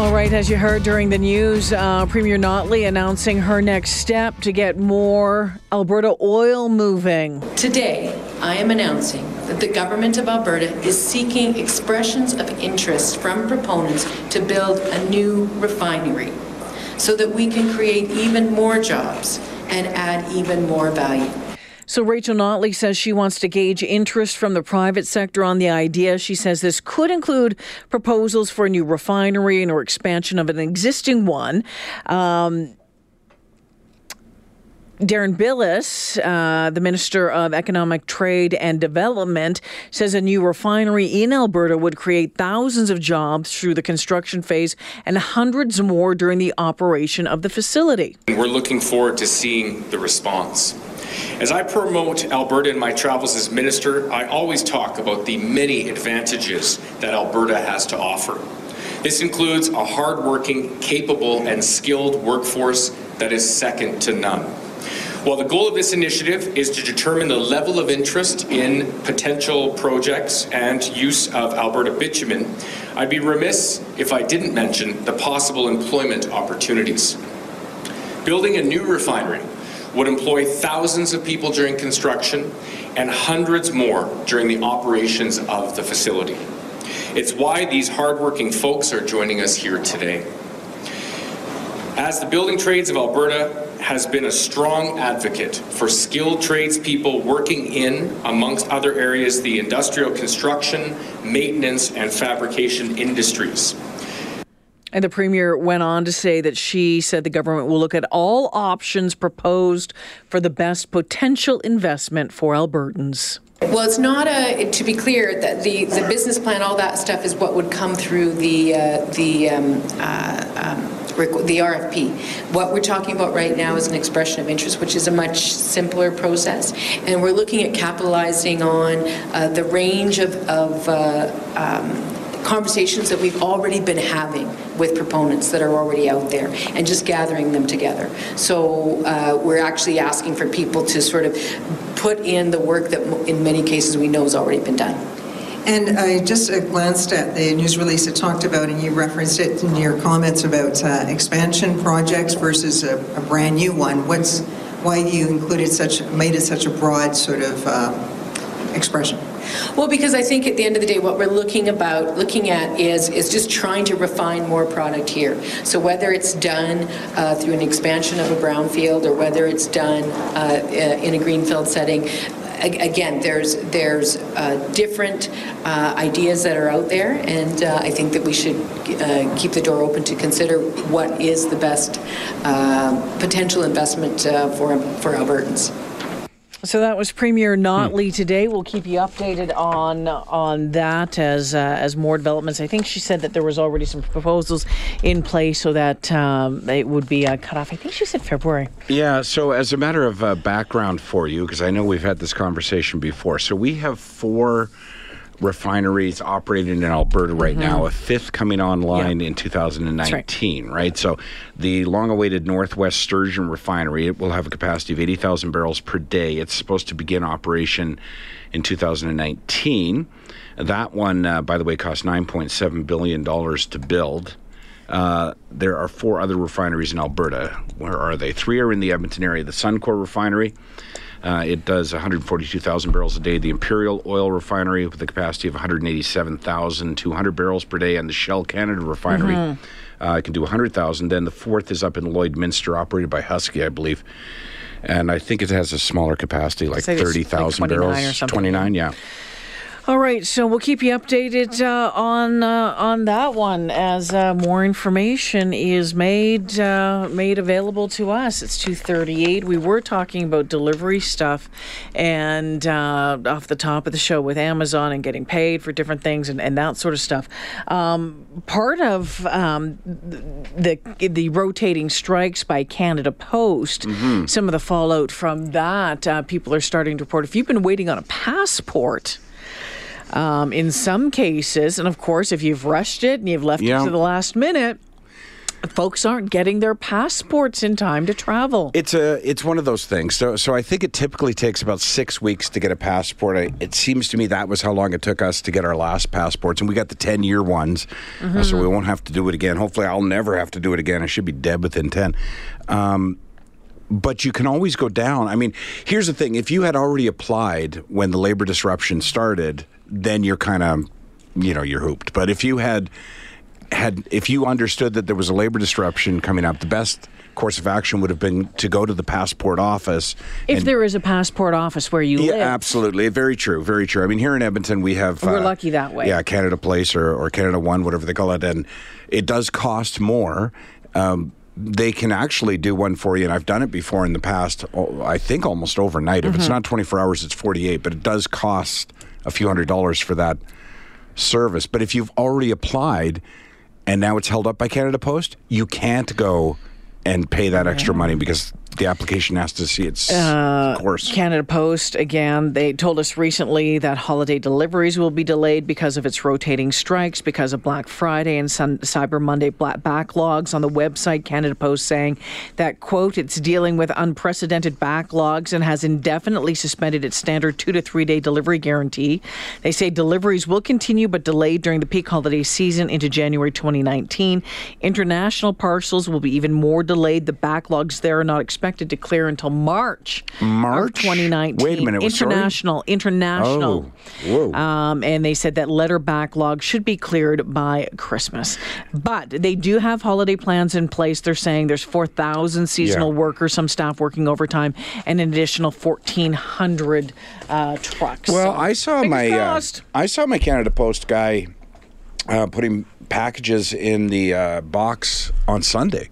All right, as you heard during the news, uh, Premier Notley announcing her next step to get more Alberta oil moving. Today, I am announcing that the Government of Alberta is seeking expressions of interest from proponents to build a new refinery so that we can create even more jobs and add even more value. So Rachel Notley says she wants to gauge interest from the private sector on the idea. She says this could include proposals for a new refinery and or expansion of an existing one. Um, Deron Bilous, uh, the Minister of Economic Trade and Development, says a new refinery in Alberta would create thousands of jobs through the construction phase and hundreds more during the operation of the facility. We're looking forward to seeing the response. As I promote Alberta in my travels as minister, I always talk about the many advantages that Alberta has to offer. This includes a hardworking, capable, and skilled workforce that is second to none. While the goal of this initiative is to determine the level of interest in potential projects and use of Alberta bitumen, I'd be remiss if I didn't mention the possible employment opportunities. Building a new refinery would employ thousands of people during construction and hundreds more during the operations of the facility. It's why these hardworking folks are joining us here today. As the Building Trades of Alberta has been a strong advocate for skilled tradespeople working in, amongst other areas, the industrial construction, maintenance, and fabrication industries. And the Premier went on to say that she said the government will look at all options proposed for the best potential investment for Albertans. Well, it's not a. To be clear, that the, the business plan, all that stuff, is what would come through the uh, the um, uh, um, the RFP. What we're talking about right now is an expression of interest, which is a much simpler process, and we're looking at capitalizing on uh, the range of, of uh, um, conversations that we've already been having with proponents that are already out there and just gathering them together. So uh, we're actually asking for people to sort of put in the work that in many cases we know has already been done. And I just uh, glanced at the news release it talked about, and you referenced it in your comments about uh, expansion projects versus a, a, brand new one. What's why you included such made it such a broad sort of uh, expression? Well, because I think at the end of the day, what we're looking about looking at is is just trying to refine more product here. So whether it's done uh, through an expansion of a brownfield or whether it's done uh, in a greenfield setting, again, there's there's uh, different uh, ideas that are out there, and uh, I think that we should uh, keep the door open to consider what is the best uh, potential investment uh, for for Albertans. So that was Premier Notley hmm. today. We'll keep you updated on on that as uh, as more developments. I think she said that there was already some proposals in place so that um, it would be uh, cut off. I think she said February. Yeah. So as a matter of uh, background for you, because I know we've had this conversation before. So we have four refineries operating in Alberta right mm-hmm. now, a fifth coming online yeah. in 2019, right. right. So the long awaited Northwest Sturgeon refinery it will have a capacity of 80,000 barrels per day. It's supposed to begin operation in 2019. That one, uh, by the way, cost $9.7 billion to build. Uh, there are four other refineries in Alberta. Where are they? Three are in the Edmonton area. The Suncor refinery, uh, it does 142,000 barrels a day. The Imperial Oil Refinery with a capacity of 187,200 barrels per day, and the Shell Canada Refinery mm-hmm. uh, can do 100,000. Then the fourth is up in Lloydminster, operated by Husky, I believe. And I think it has a smaller capacity, like 30,000 like barrels. 29, yeah. All right, so we'll keep you updated uh, on uh, on that one as uh, more information is made uh, made available to us. It's two thirty eight. We were talking about delivery stuff, and uh, off the top of the show with Amazon and getting paid for different things and, and that sort of stuff. Um, part of um, the the rotating strikes by Canada Post, mm-hmm. some of the fallout from that, uh, people are starting to report. If you've been waiting on a passport um, in some cases, and of course, if you've rushed it and you've left yeah. it to the last minute, folks aren't getting their passports in time to travel. It's a it's one of those things. So so I think it typically takes about six weeks to get a passport. I, it seems to me that was how long it took us to get our last passports, and we got the ten year ones, uh, so we won't have to do it again. Hopefully, I'll never have to do it again. I should be dead within ten. Um, but you can always go down. I mean, here's the thing: if you had already applied when the labor disruption started, then you're kind of, you know, you're hooped. But if you had had if you understood that there was a labor disruption coming up, the best course of action would have been to go to the passport office. if and- there is a passport office where you yeah, live, absolutely. Very true. Very true. I mean, here in Edmonton, we have. We're lucky that way. Yeah, Canada Place or, or Canada One, whatever they call it. And it does cost more. Um, they can actually do one for you, and I've done it before in the past, I think almost overnight. If it's Mm-hmm. not 24 hours, it's 48, but it does cost a few hundred dollars for that service. But if you've already applied and now it's held up by Canada Post, you can't go and pay that extra money because the application has to see its uh, course. Canada Post, again, they told us recently that holiday deliveries will be delayed because of its rotating strikes, because of Black Friday and Sun- Cyber Monday black backlogs on the website. Canada Post saying that, quote, it's dealing with unprecedented backlogs and has indefinitely suspended its standard two to three day delivery guarantee. They say deliveries will continue but delayed during the peak holiday season into January 2019. International parcels will be even more delayed. The backlogs there are not expected to clear until March, March? 2019. Wait a minute, sorry? International, international. Oh. Um, and they said that letter backlog should be cleared by Christmas. But they do have holiday plans in place. They're saying there's 4,000 seasonal Yeah. workers, some staff working overtime, and an additional 1,400 uh, trucks. Well, So, I saw my uh. I saw my Canada Post guy uh, putting packages in the uh, box on Sunday.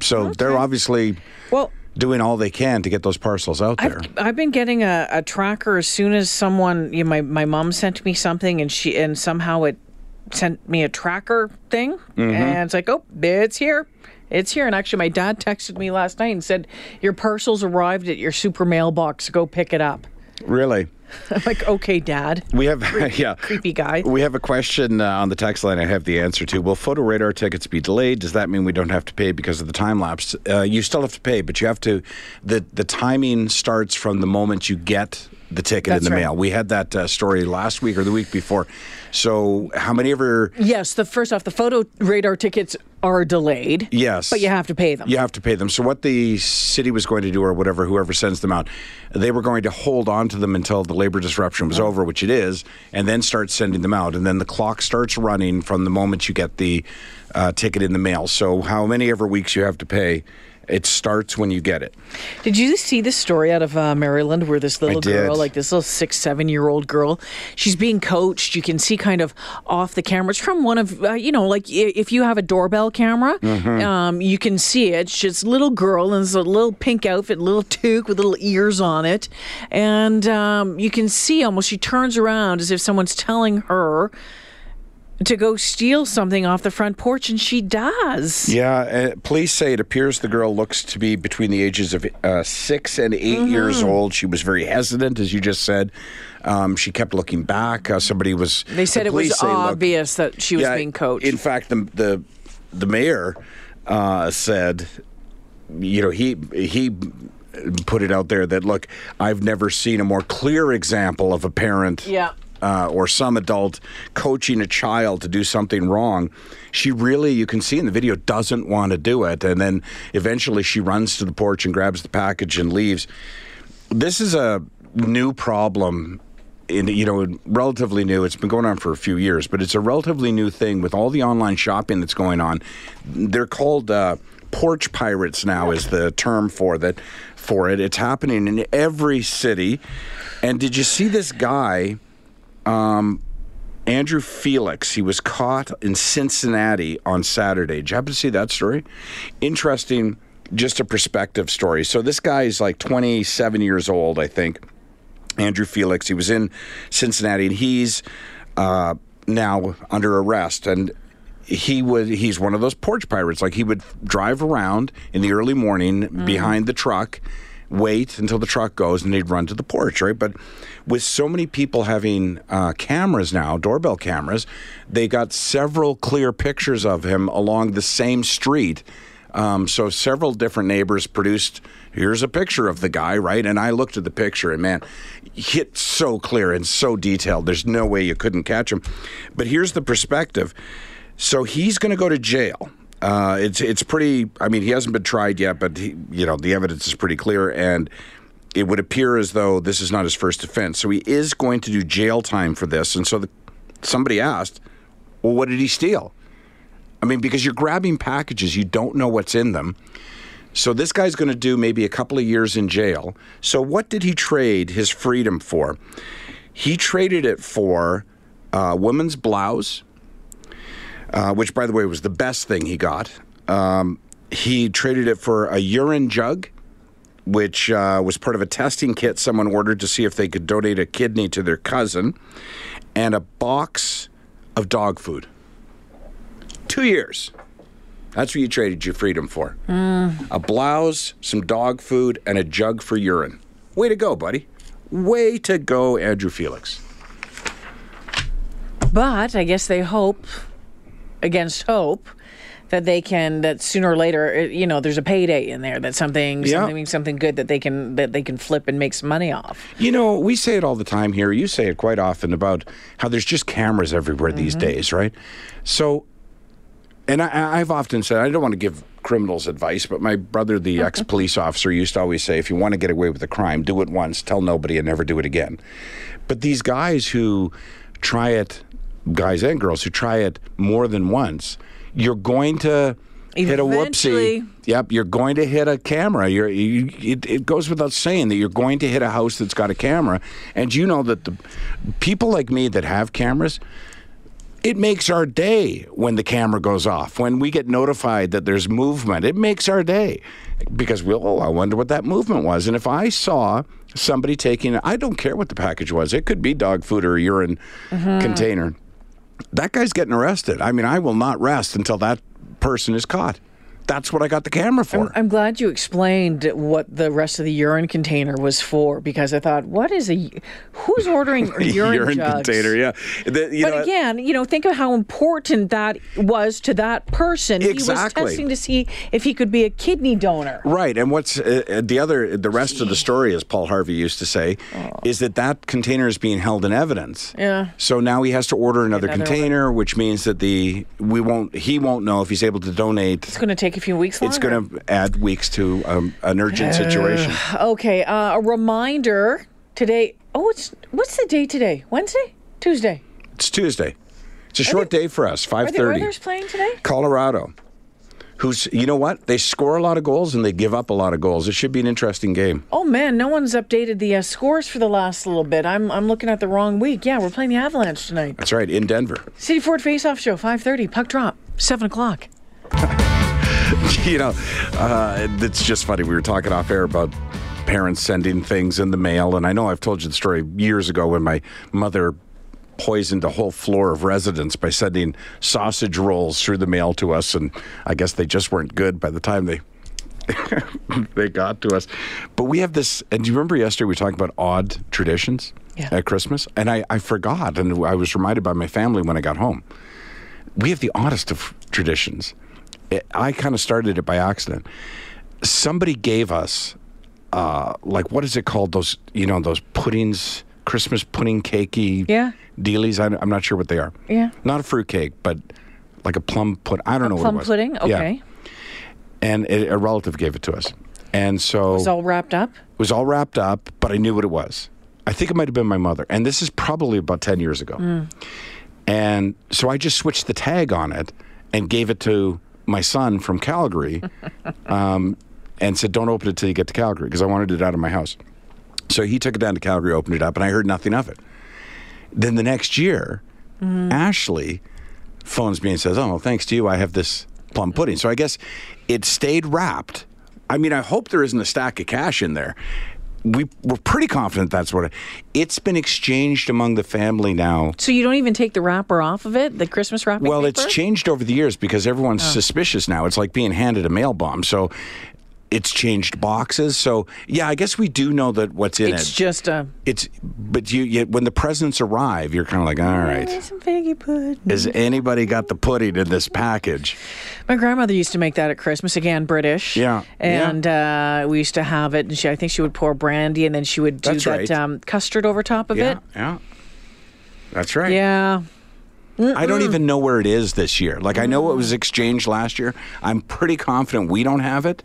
So they're obviously well, doing all they can to get those parcels out there. I've, I've been getting a, a tracker as soon as someone, you know, my, my mom sent me something and she and somehow it sent me a tracker thing mm-hmm. and it's like, oh, it's here. It's here. And actually, my dad texted me last night and said, Your parcel's arrived at your super mailbox. Go pick it up. really? I'm like, Okay, dad. We have yeah. Creepy guy. We have a question uh, on the text line. I have the answer to. Will photo radar tickets be delayed? Does that mean we don't have to pay because of the time lapse? Uh, you still have to pay, but you have to. the The timing starts from the moment you get the ticket That's in the right. mail. We had that uh, story last week or the week before. So, how many of your. Yes, the first off, the photo radar tickets are delayed. Yes. But you have to pay them. You have to pay them. So what the city was going to do, or whatever, whoever sends them out, they were going to hold on to them until the labor disruption was over, which it is, and then start sending them out. And then the clock starts running from the moment you get the uh, ticket in the mail. So how many ever weeks you have to pay, it starts when you get it. Did you see this story out of uh, Maryland where this little girl, like this little six, seven year old girl, she's being coached. You can see kind of off the camera. It's from one of, uh, you know, like if you have a doorbell camera, um, you can see it. She's a little girl and it's a little pink outfit, little toque with little ears on it. And um, you can see almost she turns around as if someone's telling her to go steal something off the front porch, and she does. Yeah, uh, police say it appears the girl looks to be between the ages of uh, six and 8 Mm-hmm. years old. She was very hesitant, as you just said. Um, she kept looking back. Uh, somebody was. They said the it was say, look, obvious that she was being coached. In fact, the the the mayor uh, said, you know, he he put it out there that look, I've never seen a more clear example of a parent. Yeah. Uh, or some adult coaching a child to do something wrong, she really, you can see in the video, doesn't want to do it. And then eventually she runs to the porch and grabs the package and leaves. This is a new problem in, you know, relatively new. It's been going on for a few years, but it's a relatively new thing with all the online shopping that's going on. They're called uh, porch pirates now, is the term for that for it. It's happening in every city. And did you see this guy? Andrew Felix, he was caught in Cincinnati on Saturday. Did you happen to see that story? Interesting, just a perspective story. So this guy is like 27 years old, I think. Andrew Felix. He was in Cincinnati, and he's uh, now under arrest. And he would he's one of those porch pirates. Like he would drive around in the early morning behind the truck wait until the truck goes, and they'd run to the porch, right? But with so many people having uh, cameras now, doorbell cameras, they got several clear pictures of him along the same street. Um, so several different neighbors produced. Here's a picture of the guy, right? And I looked at the picture, and man, it's so clear and so detailed. There's no way you couldn't catch him. But here's the perspective. So he's going to go to jail. Uh, it's it's pretty. I mean, he hasn't been tried yet, but he, you know the evidence is pretty clear, and it would appear as though this is not his first offense. So he is going to do jail time for this. And so the, somebody asked, "Well, what did he steal?" I mean, because you're grabbing packages, you don't know what's in them. So this guy's going to do maybe a couple of years in jail. So what did he trade his freedom for? He traded it for a woman's blouse, uh, which, by the way, was the best thing he got. Um, he traded it for a urine jug, which uh, was part of a testing kit someone ordered to see if they could donate a kidney to their cousin, and a box of dog food. Two years. That's what you traded your freedom for. A blouse, some dog food, and a jug for urine. Way to go, buddy. Way to go, Andrew Felix. But I guess they hope, against hope, that they can that sooner or later, you know, there's a payday in there. That something, Yeah. something, something good that they can that they can flip and make some money off. You know, we say it all the time here. You say it quite often about how there's just cameras everywhere these mm-hmm. days, right? So, and I, I've often said I don't want to give criminals advice, but my brother, the ex police officer, used to always say, if you want to get away with a crime, do it once, tell nobody, and never do it again. But these guys who try it, guys and girls who try it more than once, you're going to hit a whoopsie. Yep, you're going to hit a camera. You're, you, it, it goes without saying that you're going to hit a house that's got a camera, and you know that the people like me that have cameras, it makes our day when the camera goes off. When we get notified that there's movement, it makes our day because we'll. Oh, I wonder what that movement was. And if I saw somebody taking, I don't care what the package was. It could be dog food or a urine mm-hmm. container. That guy's getting arrested. I mean, I will not rest until that person is caught. That's what I got the camera for. I'm glad you explained what the rest of the urine container was for because I thought, what is a who's ordering urine, jugs? container, yeah. The- But know, again, you know, think of how important that was to that person. Exactly. He was testing to see if he could be a kidney donor. Right, and what's uh, uh, the other? The rest of the story, as Paul Harvey used to say, is that that container is being held in evidence. Yeah. So now he has to order another, Another container, which means that the we won't. He won't know if he's able to donate. It's going to take a few weeks longer. It's going to add weeks to um, an urgent situation. Okay, uh, a reminder today. Oh, it's what's the date today? Wednesday? Tuesday? It's Tuesday. It's a short day for us. Five thirty. Are Five the. Oilers playing today? Colorado. Who's you know what? They score a lot of goals and they give up a lot of goals. It should be an interesting game. Oh man, no one's updated the uh, scores for the last little bit. I'm I'm looking at the wrong week. Yeah, we're playing the Avalanche tonight. That's right, in Denver. City Ford Face-Off Show, 5:30. Puck drop, seven o'clock. you know, uh, it's just funny. We were talking off air about parents sending things in the mail, and I know I've told you the story years ago when my mother poisoned a whole floor of residents by sending sausage rolls through the mail to us, and I guess they just weren't good by the time they. they got to us. But we have this, and do you remember yesterday we talked about odd traditions Yeah. at Christmas? And I, I forgot, and I was reminded by my family when I got home. We have the oddest of traditions. It- I kind of started it by accident. Somebody gave us, uh, like, what is it called? Those, you know, those puddings, Christmas pudding cakey Yeah. dealies. I, I'm not sure what they are. Yeah. Not a fruit cake, but like a plum put. I don't know Plum what it was. pudding. Yeah. Okay. And it, a relative gave it to us, and so It's all wrapped up. it was all wrapped up, but I knew what it was. I think it might have been my mother. And this is probably about 10 years ago. And so I just switched the tag on it and gave it to my son from Calgary um, and said, don't open it till you get to Calgary because I wanted it out of my house. So he took it down to Calgary, opened it up, and I heard nothing of it. Then the next year, Ashley phones me and says, "Oh, thanks to you, I have this plum pudding." So I guess it stayed wrapped. I mean, I hope there isn't a stack of cash in there. We we're pretty confident that's what it. It's been exchanged among the family now. So you don't even take the wrapper off of it, the Christmas wrapping Well, paper? it's changed over the years because everyone's oh. suspicious now. It's like being handed a mail bomb. So it's changed boxes. So yeah, I guess we do know that what's in It's it. It's just a it's but you, you when the presents arrive, you're kind of like, all right. some figgy pudding. Has anybody got the pudding in this package? My grandmother used to make that at Christmas. Again, British. Yeah, And uh, we used to have it, and she, I think she would pour brandy, and then she would do That's that right. um, custard over top of Yeah, it. yeah. That's right. Yeah. I don't even know where it is this year. Like I know it was exchanged last year. I'm pretty confident we don't have it,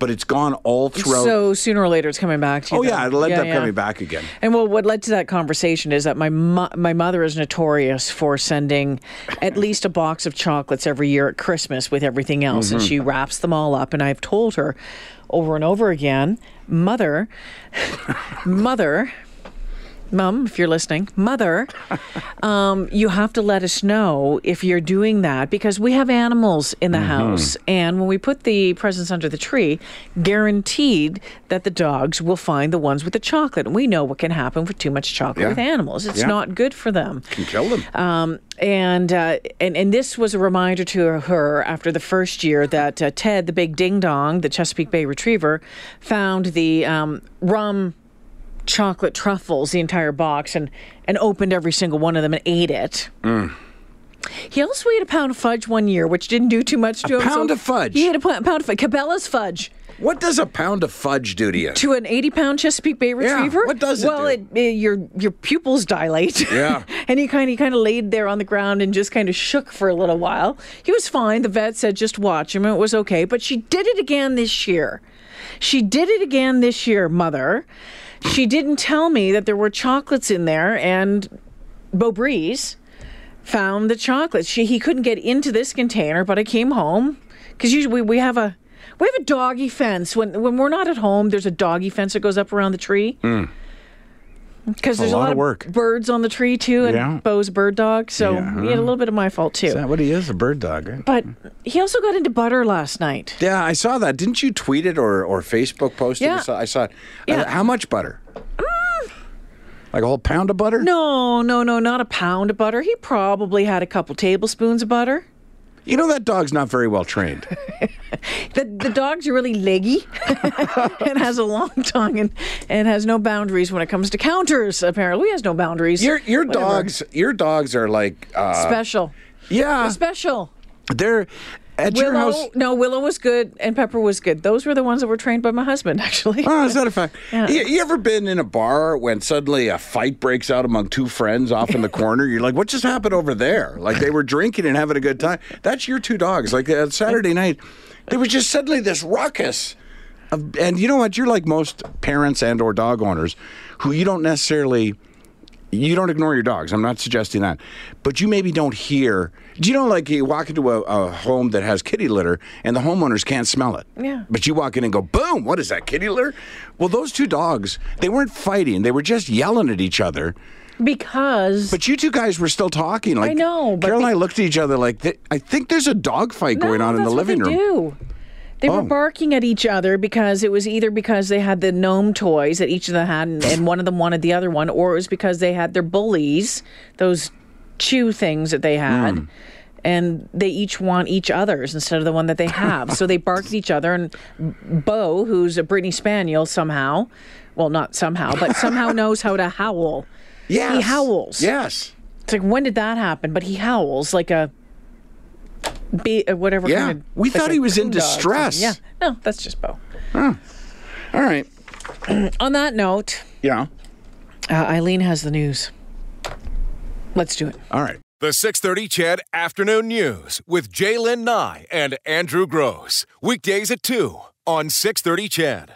but it's gone all throughout. So sooner or later, it's coming back to you. oh yeah, it'll end Yeah, up yeah. coming back again. And well, what led to that conversation is that my mo- my mother is notorious for sending at least a box of chocolates every year at Christmas with everything else, Mm-hmm. and she wraps them all up. And I've told her over and over again, mother, mother. Mum, if you're listening, mother, um, you have to let us know if you're doing that because we have animals in the Mm-hmm. house. And when we put the presents under the tree, guaranteed that the dogs will find the ones with the chocolate. And we know what can happen with too much chocolate Yeah. with animals. It's Yeah. not good for them. Can kill them. Um, and, uh, and and this was a reminder to her after the first year that uh, Ted, the big ding dong, the Chesapeake Bay Retriever, found the um, rum chocolate truffles, the entire box, and and opened every single one of them and ate it. Mm. He also ate a pound of fudge one year, which didn't do too much to A him. so pound of fudge? He ate a pound of fudge. Cabela's fudge what does a pound of fudge do to you? to an eighty-pound Chesapeake Bay Retriever. Yeah, what does it well, do? It, it- your your pupils dilate. Yeah. and he kind of he kind of laid there on the ground and just kind of shook for a little while. He was fine. The vet said just watch him. And it was okay. But she did it again this year. She did it again this year, mother. She didn't tell me that there were chocolates in there, and Beau found the chocolates. She he couldn't get into this container, but I came home because usually we, we have a we have a doggy fence when when we're not at home. There's a doggy fence that goes up around the tree. Hmm. Because there's a lot of work. birds on the tree too, and Yeah. A bird dog, so Yeah. he had a little bit of my fault too. Is that what he is? A bird dog, right? but he also got into butter last night. Yeah, I saw that. Didn't you tweet it or, or Facebook post it? Yeah. I saw, I saw it. Yeah. Uh, how much butter? Like a whole pound of butter? No, no, no, not a pound of butter. He probably had a couple tablespoons of butter. You know that dog's not very well trained. The, the dog's really leggy and has a long tongue and, and has no boundaries when it comes to counters. Apparently, he has no boundaries. Your your Whatever. dogs your dogs are like uh, special. yeah They're Special. they're at your Willow, house. no, Willow was good and Pepper was good. Those were the ones that were trained by my husband, actually. Oh, is that a fact? Yeah. You, you ever been in a bar when suddenly a fight breaks out among two friends off in the corner? You're like, what just happened over there? Like they were drinking and having a good time. That's your two dogs. Like uh, Saturday night, there was just suddenly this ruckus. Of, and you know what? You're like most parents and or dog owners who you don't necessarily you don't ignore your dogs. I'm not suggesting that, but you maybe don't hear. Do you know, like you walk into a, a home that has kitty litter and the homeowners can't smell it? Yeah. But you walk in and go, boom! What is that kitty litter? Well, those two dogs, they weren't fighting. They were just yelling at each other. Because But you two guys were still talking. Like I know, but Carol and I looked at each other like, I think there's a dog fight going on in the living they room. Do. They Oh. were barking at each other because it was either because they had the gnome toys that each of them had, and, and one of them wanted the other one, or it was because they had their bullies, those chew things that they had. Hmm. And they each want each other's instead of the one that they have. so they bark at each other. And Bo, who's a Brittany Spaniel, somehow, well, not somehow, but somehow knows how to howl. Yes. He howls. Yes. It's like, when did that happen? But he howls like a. Be, uh, whatever Yeah. kind of. We like thought he was in coon dog or something. distress. Yeah. No, that's just Bo. All right. On that note, Yeah. uh, Eileen has the news. Let's do it. All right. The 630 CHED Afternoon News with Jaylen Nye and Andrew Gross. Weekdays at 2 on 630 CHED.